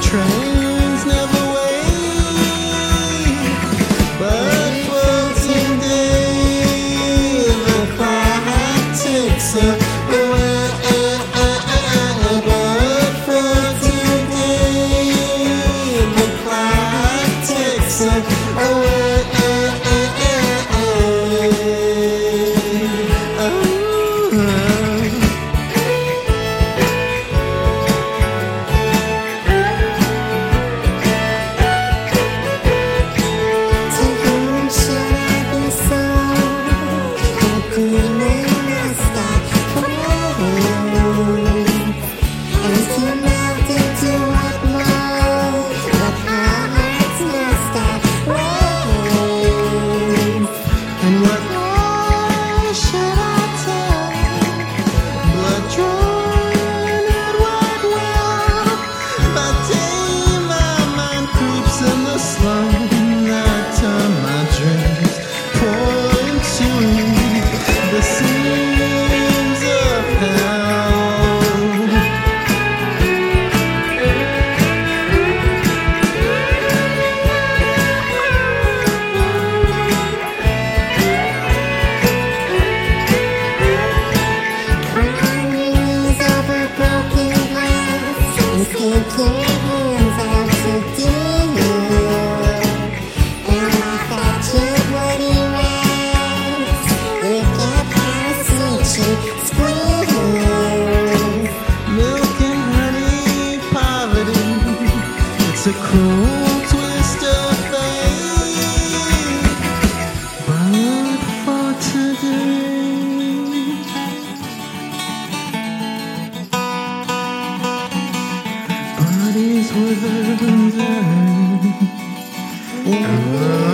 trains How It's a cruel twist of fate, but for today, bodies were.